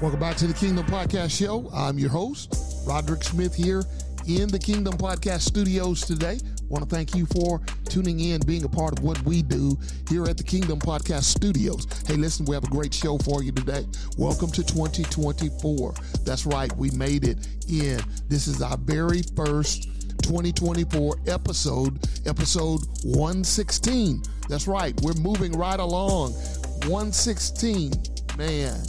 Welcome back to the Kingdom Podcast Show. I'm your host, Roderick Smith, here in the Kingdom Podcast Studios today. Want to thank you for tuning in, being a part of what we do here at the Kingdom Podcast Studios. Hey, listen, we have a great show for you today. Welcome to 2024. That's right, we made it in. This is our very first 2024 episode, episode 116. That's right, we're moving right along. 116. Man,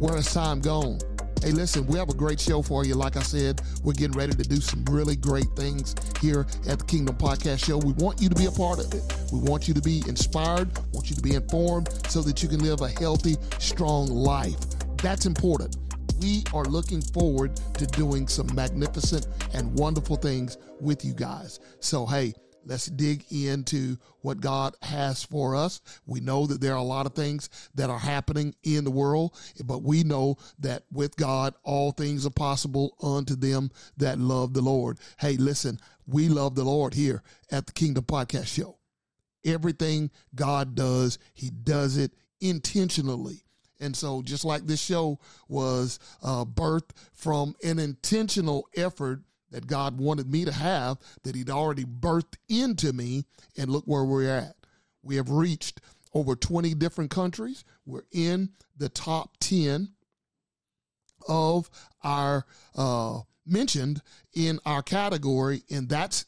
where has time gone? Hey, listen, we have a great show for you. Like I said, we're getting ready to do some really great things here at the Kingdom Podcast Show. We want you to be a part of it. We want you to be inspired, want you to be informed so that you can live a healthy, strong life. That's important. We are looking forward to doing some magnificent and wonderful things with you guys. So, hey, Let's dig into what God has for us. We know that there are a lot of things that are happening in the world, but we know that with God, all things are possible unto them that love the Lord. Hey, listen, we love the Lord here at the Kingdom Podcast Show. Everything God does, He does it intentionally. And so, just like this show was uh, birthed from an intentional effort that God wanted me to have that He'd already birthed into me. And look where we're at. We have reached over 20 different countries. We're in the top 10 of our uh, mentioned in our category, and that's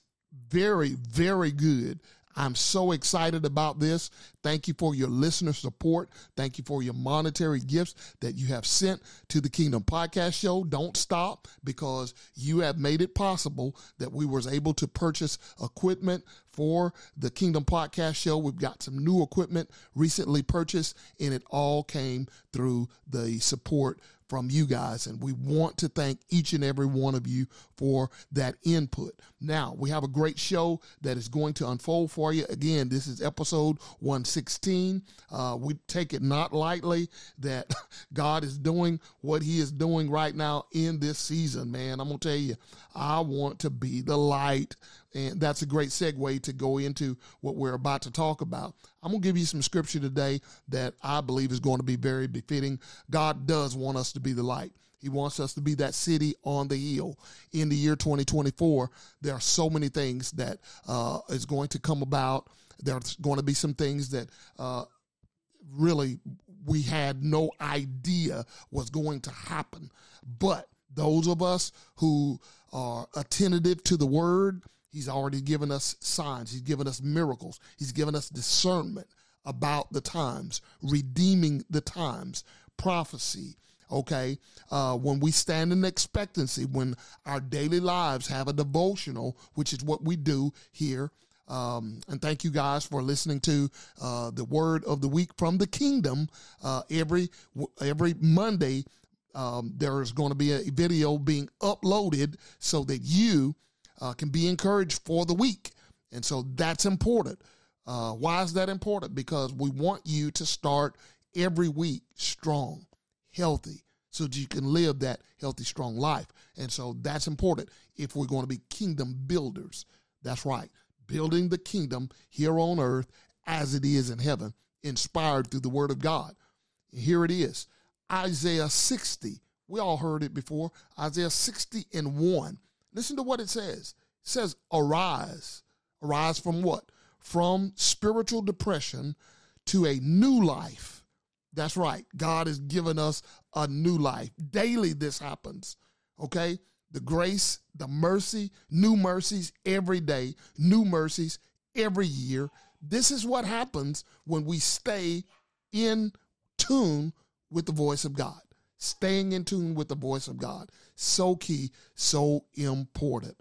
very, very good. I'm so excited about this. Thank you for your listener support. Thank you for your monetary gifts that you have sent to the Kingdom Podcast Show. Don't stop because you have made it possible that we was able to purchase equipment for the Kingdom Podcast Show. We've got some new equipment recently purchased and it all came through the support from you guys. And we want to thank each and every one of you for that input. Now, we have a great show that is going to unfold for you. Again, this is episode 116. Uh, we take it not lightly that God is doing what He is doing right now in this season, man. I'm going to tell you, I want to be the light and that's a great segue to go into what we're about to talk about. I'm going to give you some scripture today that I believe is going to be very befitting. God does want us to be the light. He wants us to be that city on the hill. In the year 2024, there are so many things that uh, is going to come about. There's going to be some things that uh, really we had no idea was going to happen. But those of us who are attentive to the word, He's already given us signs. He's given us miracles. He's given us discernment about the times, redeeming the times, prophecy. Okay. Uh, when we stand in expectancy, when our daily lives have a devotional, which is what we do here. Um, and thank you guys for listening to uh, the word of the week from the kingdom. Uh, every every Monday, um, there is going to be a video being uploaded so that you uh, can be encouraged for the week. And so that's important. Uh, why is that important? Because we want you to start every week strong, healthy, so that you can live that healthy, strong life. And so that's important if we're going to be kingdom builders. That's right. Building the kingdom here on earth as it is in heaven, inspired through the word of God. here it is Isaiah 60. We all heard it before. Isaiah 60 and 1. Listen to what it says. It says, arise. Arise from what? From spiritual depression to a new life. That's right. God has given us a new life. Daily, this happens. Okay? The grace, the mercy, new mercies every day, new mercies every year. This is what happens when we stay in tune with the voice of God staying in tune with the voice of God. So key, so important.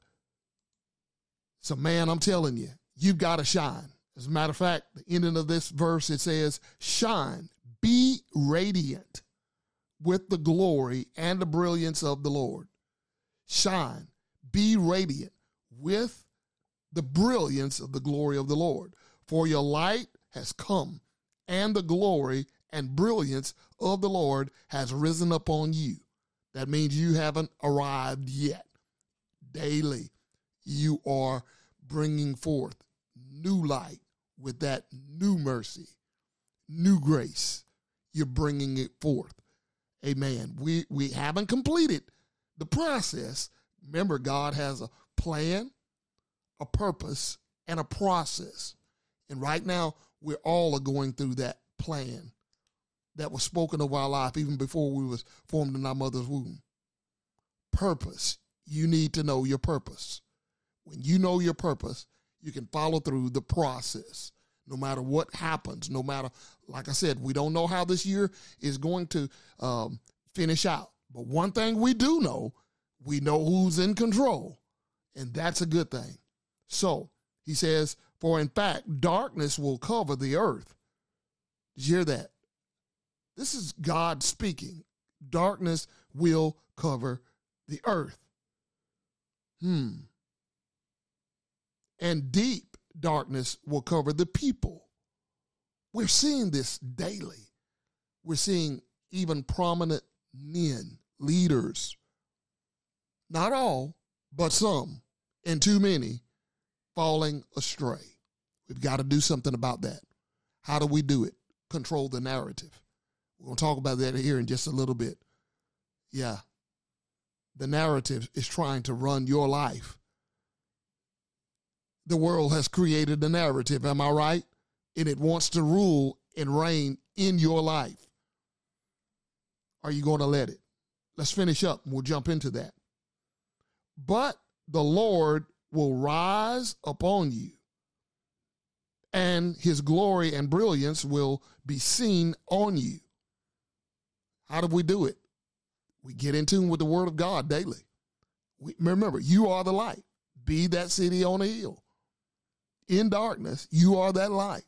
So, man, I'm telling you, you've got to shine. As a matter of fact, the ending of this verse, it says, Shine, be radiant with the glory and the brilliance of the Lord. Shine, be radiant with the brilliance of the glory of the Lord. For your light has come, and the glory and brilliance of the Lord has risen upon you. That means you haven't arrived yet. Daily, you are bringing forth new light with that new mercy, new grace. You're bringing it forth. Amen. We we haven't completed the process. Remember, God has a plan, a purpose, and a process. And right now, we're all are going through that plan that was spoken of our life even before we was formed in our mother's womb. Purpose. You need to know your purpose. When you know your purpose, you can follow through the process no matter what happens, no matter, like I said, we don't know how this year is going to um, finish out. But one thing we do know, we know who's in control, and that's a good thing. So he says, For in fact, darkness will cover the earth. Did you hear that? This is God speaking. Darkness will cover the earth. Hmm. And deep darkness will cover the people. We're seeing this daily. We're seeing even prominent men, leaders, not all, but some, and too many, falling astray. We've got to do something about that. How do we do it? Control the narrative. We're going to talk about that here in just a little bit. Yeah. The narrative is trying to run your life. The world has created a narrative, am I right? And it wants to rule and reign in your life. Are you going to let it? Let's finish up and we'll jump into that. But the Lord will rise upon you, and his glory and brilliance will be seen on you. How do we do it? We get in tune with the word of God daily. We, remember, you are the light. Be that city on a hill. In darkness, you are that light.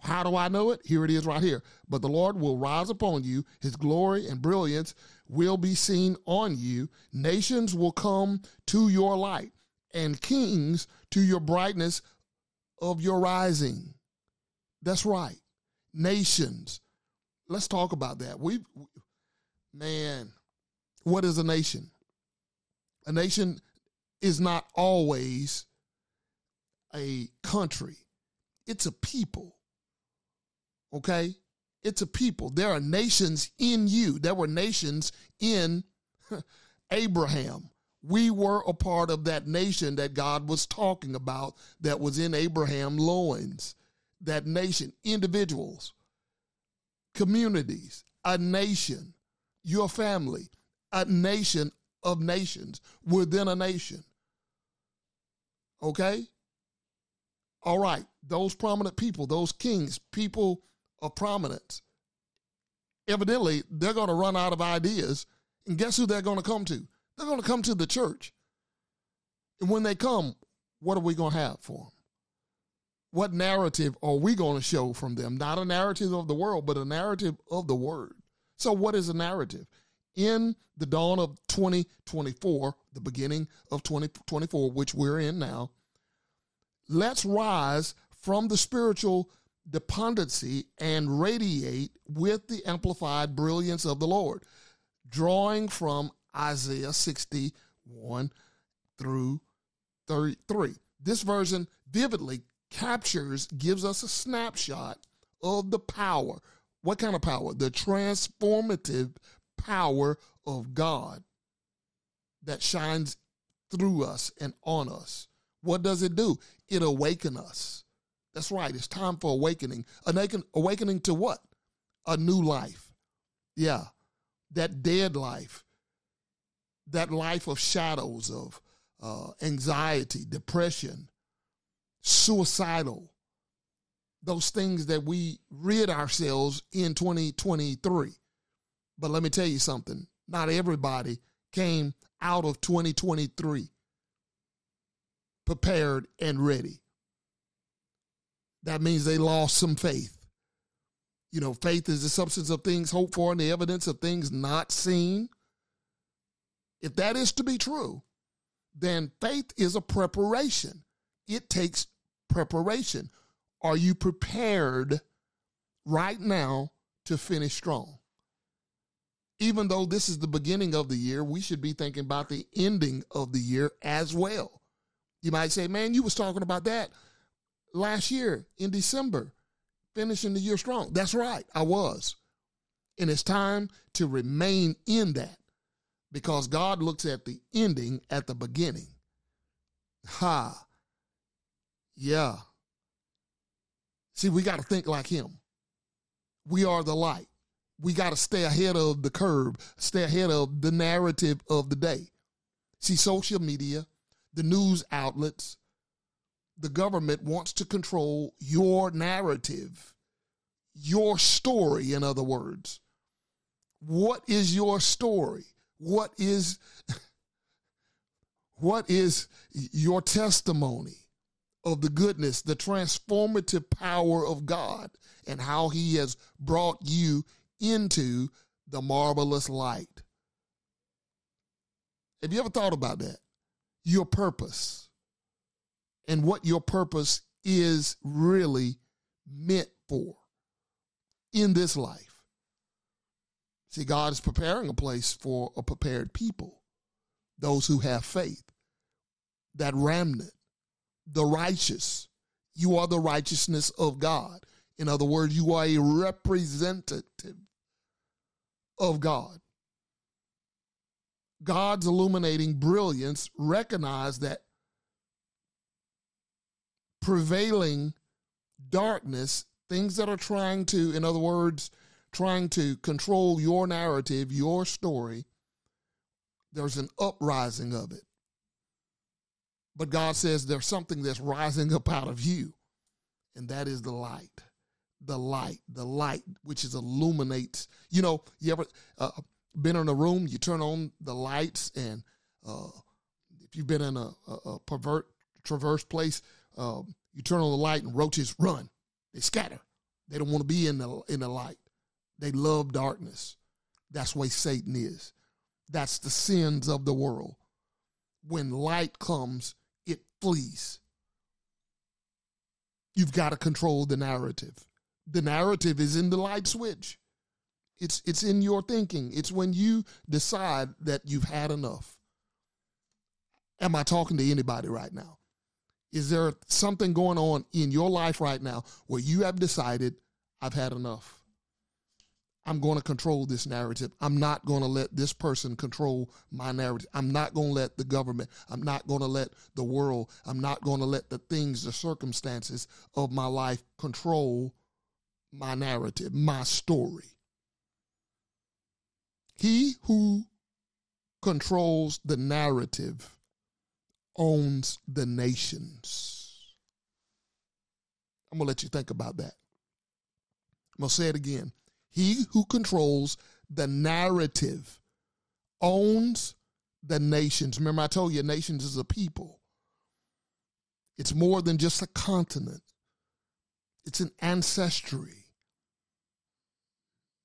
How do I know it? Here it is right here. But the Lord will rise upon you, his glory and brilliance will be seen on you. Nations will come to your light, and kings to your brightness of your rising. That's right. Nations let's talk about that. We, man, what is a nation? A nation is not always a country. It's a people. Okay? It's a people. There are nations in you. There were nations in Abraham. We were a part of that nation that God was talking about that was in Abraham loins. That nation, individuals communities, a nation, your family, a nation of nations within a nation. Okay? All right, those prominent people, those kings, people of prominence, evidently they're going to run out of ideas. And guess who they're going to come to? They're going to come to the church. And when they come, what are we going to have for them? What narrative are we going to show from them? Not a narrative of the world, but a narrative of the word. So, what is a narrative? In the dawn of 2024, the beginning of 2024, which we're in now, let's rise from the spiritual dependency and radiate with the amplified brilliance of the Lord, drawing from Isaiah 61 through 33. This version vividly captures, gives us a snapshot of the power. What kind of power? The transformative power of God that shines through us and on us. What does it do? It awaken us. That's right. It's time for awakening. Awaken, awakening to what? A new life. Yeah. That dead life. That life of shadows, of uh, anxiety, depression, suicidal, those things that we rid ourselves in 2023. But let me tell you something not everybody came out of 2023 prepared and ready. That means they lost some faith. You know, faith is the substance of things hoped for and the evidence of things not seen. If that is to be true, then faith is a preparation it takes preparation. Are you prepared right now to finish strong? Even though this is the beginning of the year, we should be thinking about the ending of the year as well. You might say, man, you was talking about that last year in December, finishing the year strong. That's right, I was. And it's time to remain in that because God looks at the ending at the beginning. Ha. Yeah. See, we got to think like him. We are the light. We got to stay ahead of the curve, stay ahead of the narrative of the day. See, social media, the news outlets, the government wants to control your narrative, your story, in other words. What is your story? What is what is your testimony of the goodness, the transformative power of God, and how He has brought you into the marvelous light? Have you ever thought about that? Your purpose and what your purpose is really meant for in this life. See, God is preparing a place for a prepared people, those who have faith, that remnant, the righteous. You are the righteousness of God. In other words, you are a representative of God. God's illuminating brilliance recognize that prevailing darkness, things that are trying to, in other words, trying to control your narrative, your story, there's an uprising of it. But God says there's something that's rising up out of you, and that is the light. The light, the light which is illuminates. You know, you ever uh, been in a room, you turn on the lights, and uh, if you've been in a, a, a pervert traverse place, um, you turn on the light and roaches run. They scatter. They don't want to be in the in the light. They love darkness. That's why Satan is. That's the sins of the world. When light comes, flees. You've got to control the narrative. The narrative is in the light switch. It's it's in your thinking. It's when you decide that you've had enough. Am I talking to anybody right now? Is there something going on in your life right now where you have decided, I've had enough? I'm going to control this narrative. I'm not going to let this person control my narrative. I'm not going to let the government, I'm not going to let the world, I'm not going to let the things, the circumstances of my life control my narrative, my story. He who controls the narrative owns the nations. I'm going to let you think about that. I'm going to say it again. He who controls the narrative owns the nations. Remember, I told you, nations is a people. It's more than just a continent, it's an ancestry.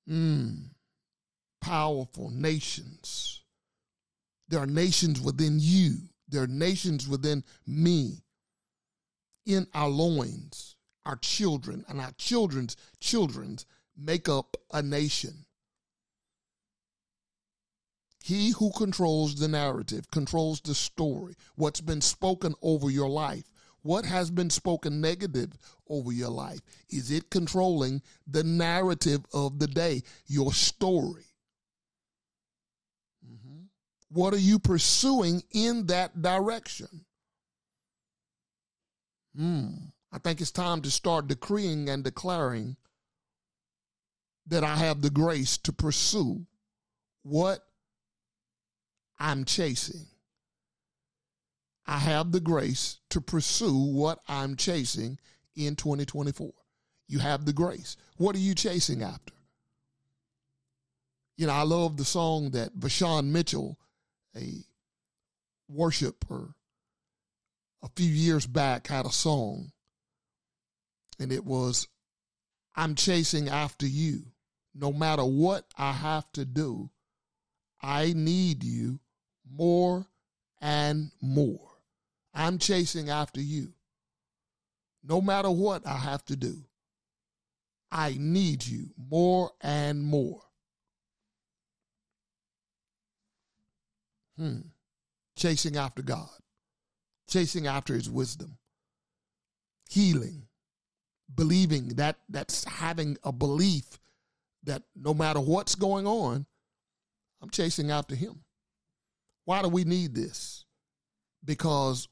Mm, powerful nations. There are nations within you there are nations within me, in our loins, our children, and our children's children's make up a nation. He who controls the narrative, controls the story, what's been spoken over your life, what has been spoken negative over your life. Is it controlling the narrative of the day, your story? Mm-hmm. What are you pursuing in that direction? Hmm. I think it's time to start decreeing and declaring that I have the grace to pursue what I'm chasing. I have the grace to pursue what I'm chasing in 2024. You have the grace. What are you chasing after? You know, I love the song that Vashawn Mitchell a worshiper a few years back had a song, and it was, I'm chasing after you. No matter what I have to do, I need you more and more. I'm chasing after you. No matter what I have to do, I need you more and more. Hmm. Chasing after God, chasing after his wisdom, healing, believing that that's having a belief that no matter what's going on, I'm chasing after him. Why do we need this? Because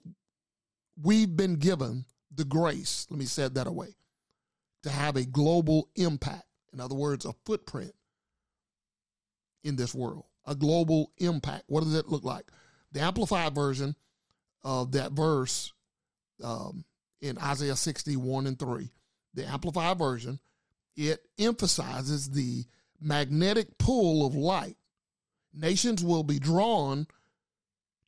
we've been given the grace, let me say it that away, to have a global impact. In other words, a footprint in this world, a global impact. What does it look like? The Amplified version of that verse um, in Isaiah 61 and 3, the Amplified version, it emphasizes the magnetic pull of light. Nations will be drawn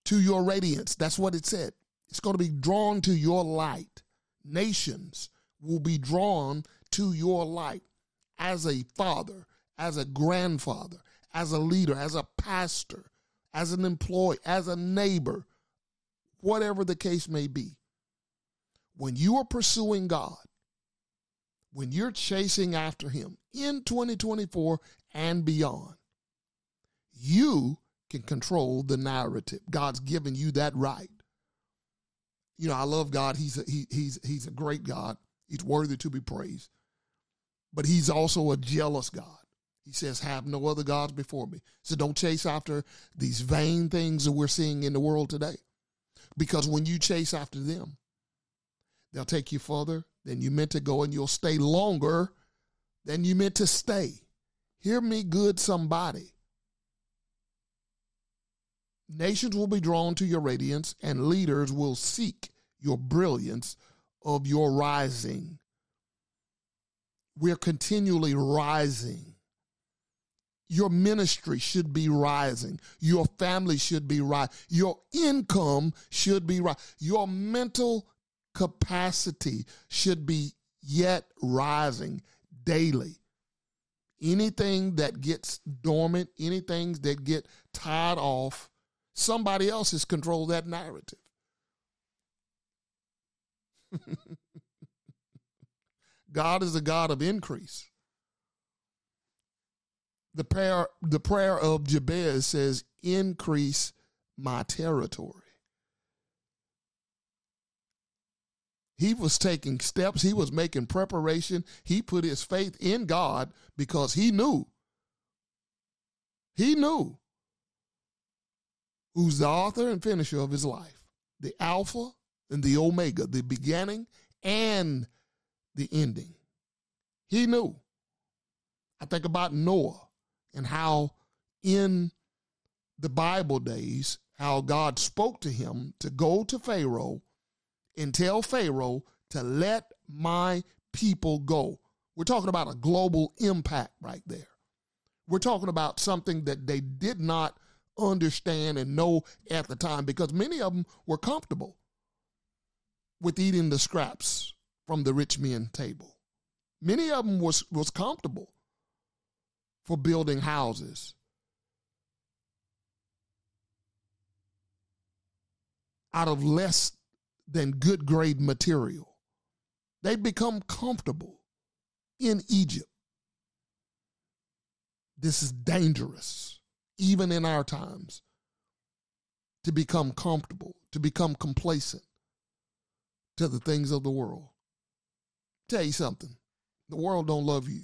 to your radiance. That's what it said. It's going to be drawn to your light. Nations will be drawn to your light as a father, as a grandfather, as a leader, as a pastor, as an employee, as a neighbor, whatever the case may be. When you are pursuing God, when you're chasing after Him in 2024 and beyond, you can control the narrative. God's given you that right. You know, I love God. He's a, he, he's he's a great God. He's worthy to be praised. But he's also a jealous God. He says, "Have no other gods before me." So don't chase after these vain things that we're seeing in the world today, because when you chase after them, they'll take you further than you meant to go, and you'll stay longer than you meant to stay. Hear me, good somebody. Nations will be drawn to your radiance, and leaders will seek your brilliance of your rising. We're continually rising. Your ministry should be rising. Your family should be rising. Your income should be rising. Your mental capacity should be yet rising daily. Anything that gets dormant, anything that get tied off, Somebody else has controlled that narrative. God is a God of increase. The prayer, the prayer of Jabez says, increase my territory. He was taking steps, he was making preparation. He put his faith in God because he knew. He knew who's the author and finisher of his life, the Alpha and the Omega, the beginning and the ending. He knew. I think about Noah and how in the Bible days, how God spoke to him to go to Pharaoh and tell Pharaoh to let my people go. We're talking about a global impact right there. We're talking about something that they did not understand and know at the time because many of them were comfortable with eating the scraps from the rich men table. Many of them was was comfortable for building houses. Out of less than good grade material. They become comfortable in Egypt. This is dangerous even in our times, to become comfortable, to become complacent to the things of the world. Tell you something, the world don't love you.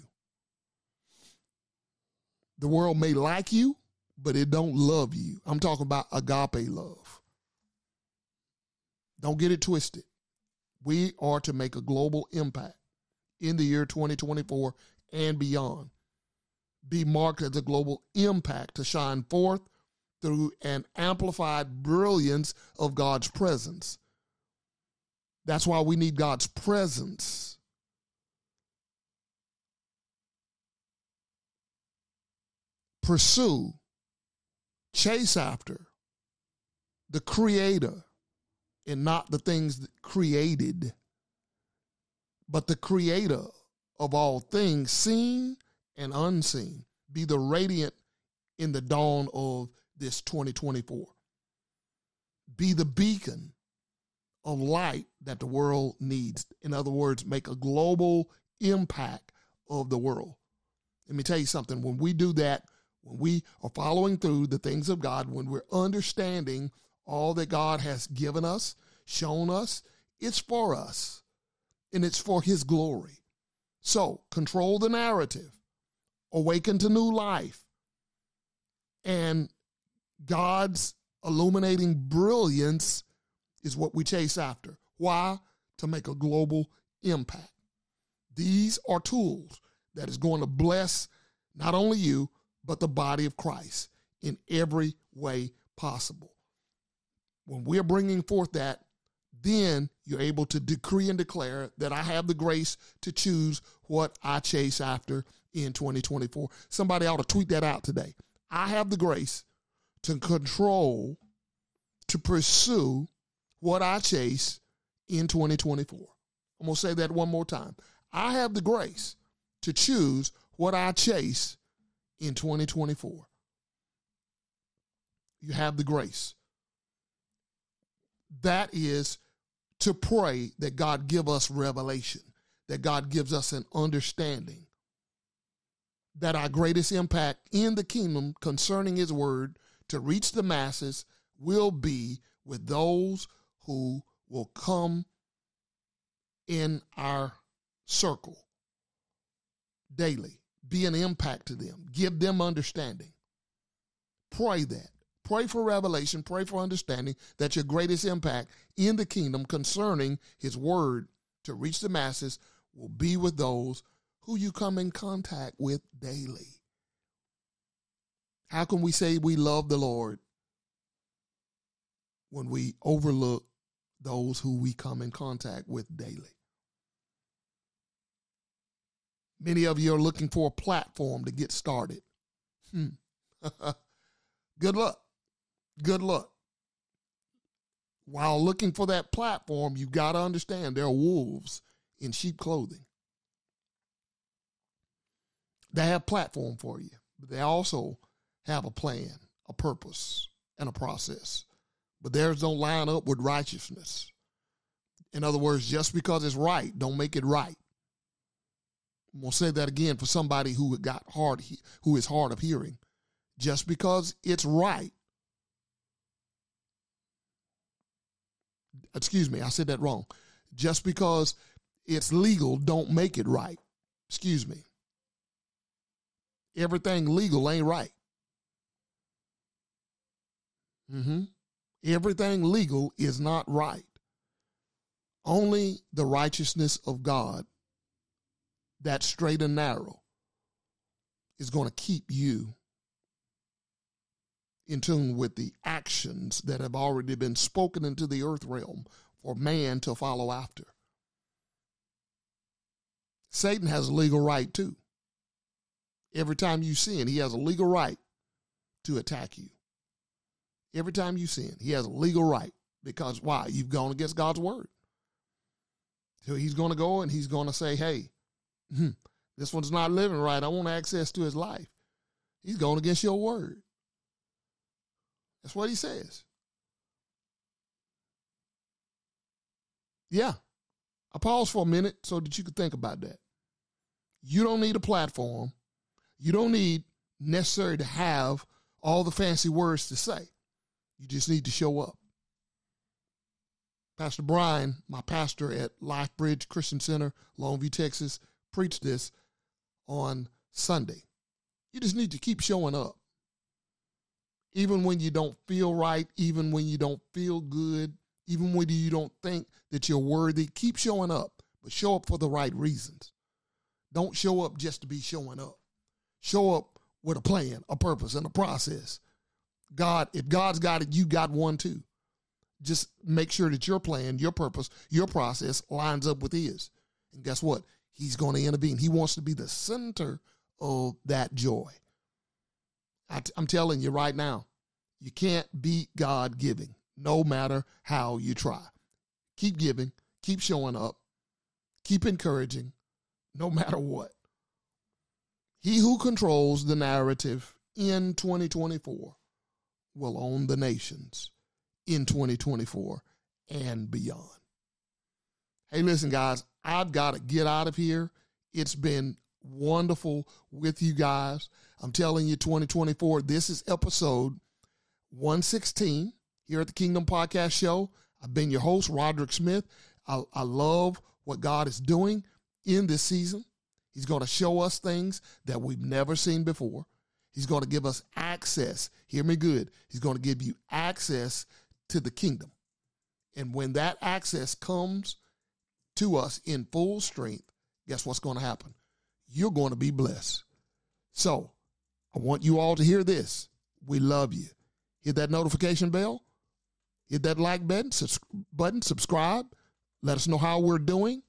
The world may like you, but it don't love you. I'm talking about agape love. Don't get it twisted. We are to make a global impact in the year 2024 and beyond be marked as a global impact to shine forth through an amplified brilliance of God's presence. That's why we need God's presence. Pursue, chase after the Creator and not the things created, but the Creator of all things, seen and unseen. Be the radiant in the dawn of this 2024. Be the beacon of light that the world needs. In other words, make a global impact of the world. Let me tell you something. When we do that, when we are following through the things of God, when we're understanding all that God has given us, shown us, it's for us and it's for His glory. So control the narrative awaken to new life. And God's illuminating brilliance is what we chase after. Why? To make a global impact. These are tools that is going to bless not only you, but the body of Christ in every way possible. When we're bringing forth that, then you're able to decree and declare that I have the grace to choose what I chase after in 2024. Somebody ought to tweet that out today. I have the grace to control, to pursue what I chase in 2024. I'm going to say that one more time. I have the grace to choose what I chase in 2024. You have the grace. That is to pray that God give us revelation, that God gives us an understanding, that our greatest impact in the kingdom concerning his word to reach the masses will be with those who will come in our circle daily. Be an impact to them. Give them understanding. Pray that. Pray for revelation. Pray for understanding that your greatest impact in the kingdom concerning his word to reach the masses will be with those who you come in contact with daily. How can we say we love the Lord when we overlook those who we come in contact with daily? Many of you are looking for a platform to get started. Hmm. Good luck. Good luck. While looking for that platform, you've got to understand there are wolves in sheep clothing. They have platform for you, but they also have a plan, a purpose, and a process. But theirs don't line up with righteousness. In other words, just because it's right, don't make it right. I'm gonna say that again for somebody who got hard, who is hard of hearing. Just because it's right, excuse me, I said that wrong. Just because it's legal, don't make it right. Excuse me. Everything legal ain't right. Mm-hmm. Everything legal is not right. Only the righteousness of God, that straight and narrow, is going to keep you in tune with the actions that have already been spoken into the earth realm for man to follow after. Satan has a legal right too. Every time you sin, he has a legal right to attack you. Every time you sin, he has a legal right because why? You've gone against God's word. So he's going to go and he's going to say, hey, hmm, this one's not living right. I want access to his life. He's going against your word. That's what he says. Yeah. I pause for a minute so that you could think about that. You don't need a platform. You don't need necessary to have all the fancy words to say. You just need to show up. Pastor Brian, my pastor at Life Bridge Christian Center, Longview, Texas, preached this on Sunday. You just need to keep showing up. Even when you don't feel right, even when you don't feel good, even when you don't think that you're worthy, keep showing up, but show up for the right reasons. Don't show up just to be showing up. Show up with a plan, a purpose, and a process. God, if God's got it, you got one too. Just make sure that your plan, your purpose, your process lines up with His. And guess what? He's going to intervene. He wants to be the center of that joy. I t- I'm telling you right now, you can't beat God giving, no matter how you try. Keep giving, keep showing up, keep encouraging, no matter what. He who controls the narrative in 2024 will own the nations in 2024 and beyond. Hey, listen, guys, I've got to get out of here. It's been wonderful with you guys. I'm telling you, 2024, this is episode 116 here at the Kingdom Podcast Show. I've been your host, Roderick Smith. I, I love what God is doing in this season. He's going to show us things that we've never seen before. He's going to give us access. Hear me good. He's going to give you access to the kingdom. And when that access comes to us in full strength, guess what's going to happen? You're going to be blessed. So I want you all to hear this. We love you. Hit that notification bell. Hit that like button, button, subscribe. Let us know how we're doing.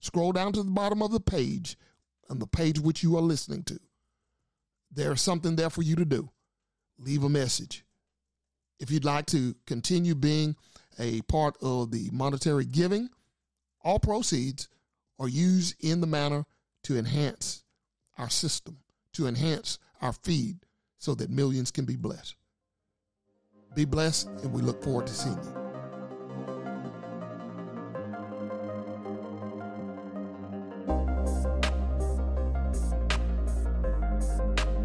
Scroll down to the bottom of the page on the page which you are listening to. There's something there for you to do. Leave a message. If you'd like to continue being a part of the monetary giving, all proceeds are used in the manner to enhance our system, to enhance our feed so that millions can be blessed. Be blessed, and we look forward to seeing you.